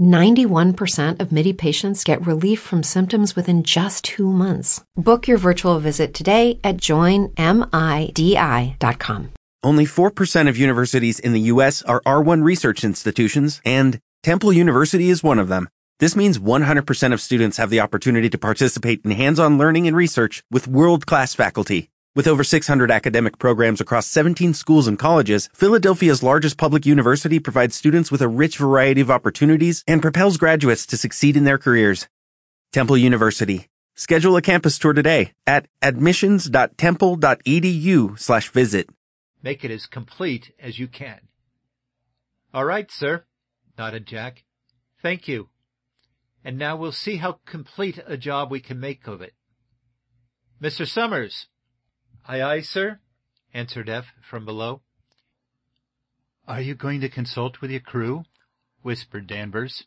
91% of MIDI patients get relief from symptoms within just two months. Book your virtual visit today at joinmidi.com. Only 4% of universities in the U.S. are R1 research institutions, and Temple University is one of them. This means 100% of students have the opportunity to participate in hands-on learning and research with world-class faculty. With over 600 academic programs across 17 schools and colleges, Philadelphia's largest public university provides students with a rich variety of opportunities and propels graduates to succeed in their careers. Temple University. Schedule a campus tour today at admissions.temple.edu slash visit. Make it as complete as you can. All right, sir, nodded Jack. Thank you. And now we'll see how complete a job we can make of it. Mr. Somers, Aye, aye, sir, answered Eph from below. Are you going to consult with your crew? whispered Danvers.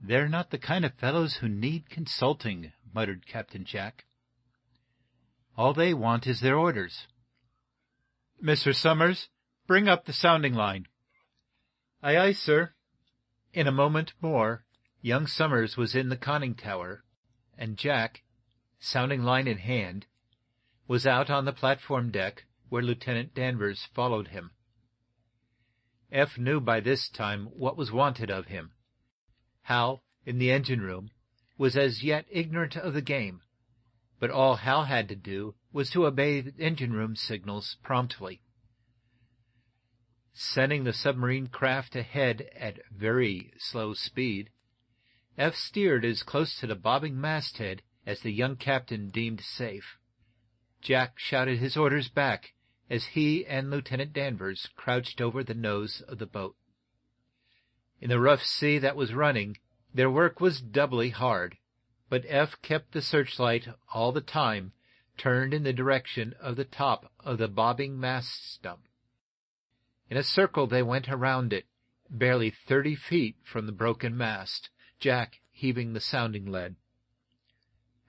They're not the kind of fellows who need consulting, muttered Captain Jack. All they want is their orders. Mr. Somers, bring up the sounding line. Aye, aye, sir. In a moment more, young Somers was in the conning tower, and Jack, sounding line in hand, was out on the platform deck where Lieutenant Danvers followed him. Eph knew by this time what was wanted of him. Hal, in the engine room, was as yet ignorant of the game, but all Hal had to do was to obey the engine room signals promptly. Sending the submarine craft ahead at very slow speed, Eph steered as close to the bobbing masthead as the young captain deemed safe. Jack shouted his orders back as he and Lieutenant Danvers crouched over the nose of the boat. In the rough sea that was running, their work was doubly hard, but Eph kept the searchlight all the time turned in the direction of the top of the bobbing mast stump. In a circle they went around it, barely thirty feet from the broken mast, Jack heaving the sounding lead.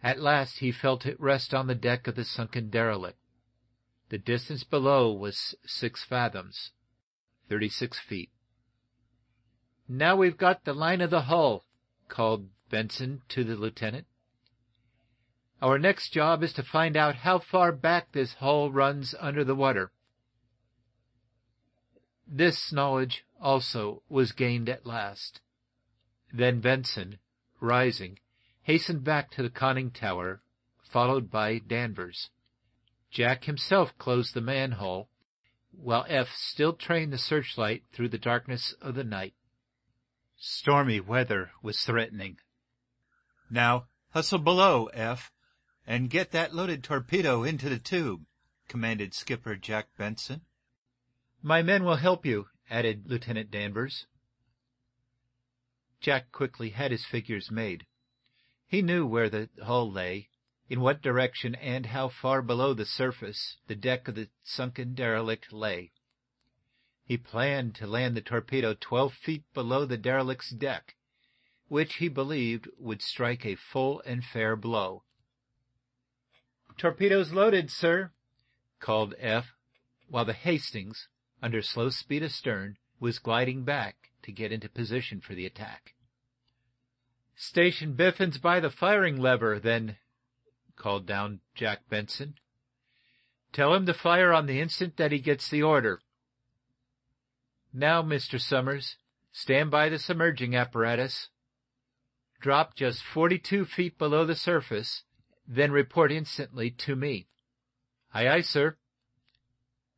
At last he felt it rest on the deck of the sunken derelict. The distance below was six fathoms, thirty-six feet. Now we've got the line of the hull, called Benson to the lieutenant. Our next job is to find out how far back this hull runs under the water. This knowledge also was gained at last. Then Benson, rising, hastened back to the conning tower, followed by Danvers. Jack himself closed the manhole, while Eph still trained the searchlight through the darkness of the night. Stormy weather was threatening. Now, hustle below, Eph, and get that loaded torpedo into the tube, commanded Skipper Jack Benson. My men will help you, added Lieutenant Danvers. Jack quickly had his figures made. He knew where the hull lay, in what direction and how far below the surface the deck of the sunken derelict lay. He planned to land the torpedo twelve feet below the derelict's deck, which he believed would strike a full and fair blow. Torpedoes loaded, sir, called Eph, while the Hastings, under slow speed astern, was gliding back to get into position for the attack. Station Biffins by the firing lever, then, called down Jack Benson. Tell him to fire on the instant that he gets the order. Now, Mr. Somers, stand by the submerging apparatus. Drop just forty-two feet below the surface, then report instantly to me. Aye, aye, sir.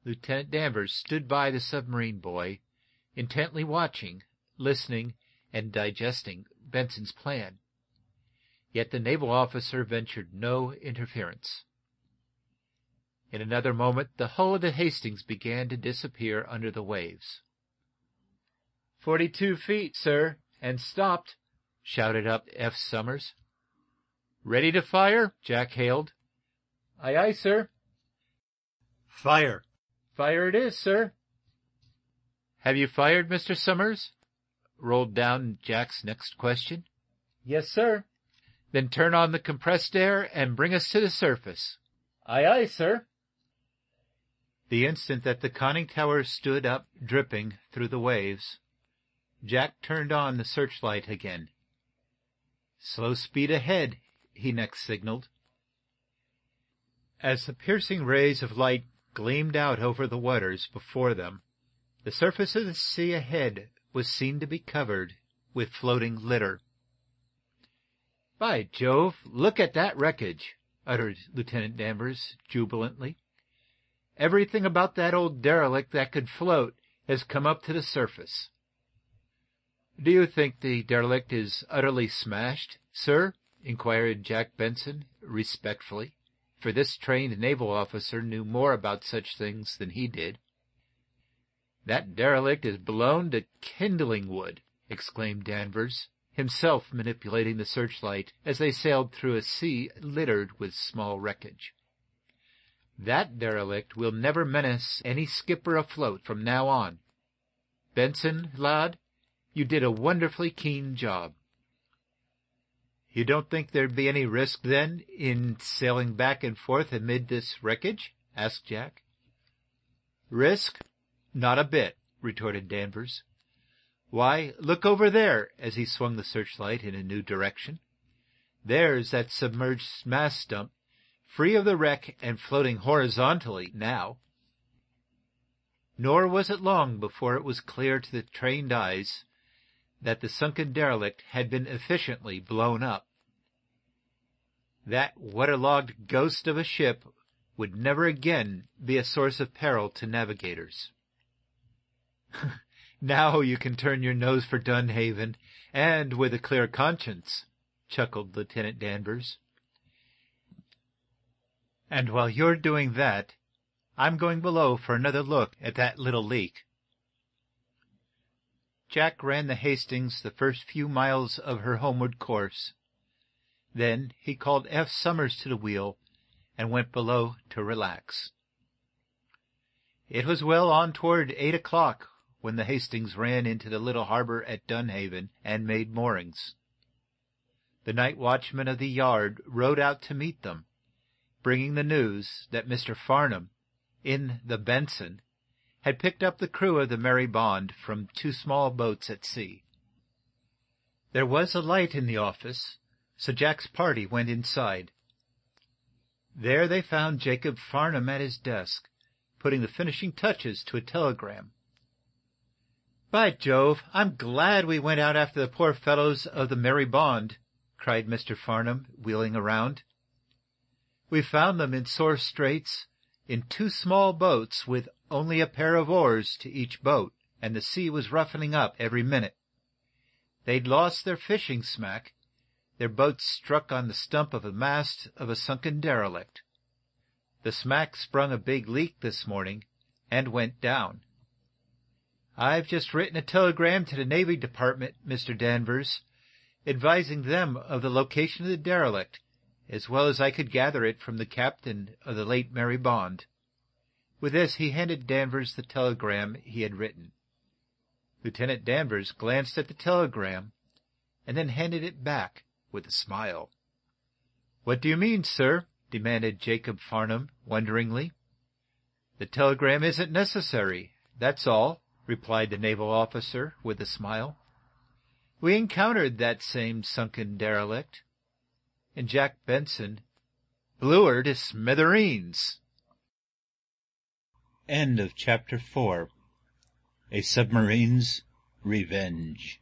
Lieutenant Danvers stood by the submarine boy, intently watching, listening, and digesting Benson's plan. Yet the naval officer ventured no interference. In another moment the hull of the Hastings began to disappear under the waves. Forty-two feet, sir, and stopped, shouted up Eph Somers. Ready to fire? Jack hailed. Aye, aye, sir. Fire. Fire it is, sir. Have you fired, Mr. Somers? Rolled down Jack's next question. Yes, sir. Then turn on the compressed air and bring us to the surface. Aye, aye, sir. The instant that the conning tower stood up, dripping through the waves, Jack turned on the searchlight again. Slow speed ahead, he next signaled. As the piercing rays of light gleamed out over the waters before them, the surface of the sea ahead was seen to be covered with floating litter. By Jove, look at that wreckage, uttered Lieutenant Danvers jubilantly. Everything about that old derelict that could float has come up to the surface. Do you think the derelict is utterly smashed, sir? inquired Jack Benson, respectfully, for this trained naval officer knew more about such things than he did. That derelict is blown to kindling wood, exclaimed Danvers, himself manipulating the searchlight as they sailed through a sea littered with small wreckage. That derelict will never menace any skipper afloat from now on. Benson, lad, you did a wonderfully keen job. You don't think there'd be any risk, then, in sailing back and forth amid this wreckage? asked Jack. Risk? Not a bit, retorted Danvers. Why, look over there, as he swung the searchlight in a new direction. There's that submerged mast stump, free of the wreck and floating horizontally now. Nor was it long before it was clear to the trained eyes that the sunken derelict had been efficiently blown up. That waterlogged ghost of a ship would never again be a source of peril to navigators. now you can turn your nose for Dunhaven, and with a clear conscience, chuckled Lieutenant Danvers. And while you're doing that, I'm going below for another look at that little leak. Jack ran the Hastings the first few miles of her homeward course. Then he called Eph Somers to the wheel and went below to relax. It was well on toward eight o'clock when the Hastings ran into the little harbor at Dunhaven and made moorings. The night watchman of the yard rode out to meet them, bringing the news that Mr. Farnum, in the Benson, had picked up the crew of the Mary Bond from two small boats at sea. There was a light in the office, so Jack's party went inside. There they found Jacob Farnum at his desk, putting the finishing touches to a telegram. By Jove, I'm glad we went out after the poor fellows of the Mary Bond, cried Mr. Farnum, wheeling around. We found them in sore straits, in two small boats with only a pair of oars to each boat, and the sea was roughening up every minute. They'd lost their fishing smack. Their boat struck on the stump of the mast of a sunken derelict. The smack sprung a big leak this morning and went down. I've just written a telegram to the Navy Department, Mr. Danvers, advising them of the location of the derelict, as well as I could gather it from the captain of the late Mary Bond. With this he handed Danvers the telegram he had written. Lieutenant Danvers glanced at the telegram and then handed it back with a smile. What do you mean, sir? demanded Jacob Farnum wonderingly. The telegram isn't necessary, that's all, replied the naval officer with a smile. We encountered that same sunken derelict, and Jack Benson blew her to smithereens. End of chapter 4 A Submarine's Revenge.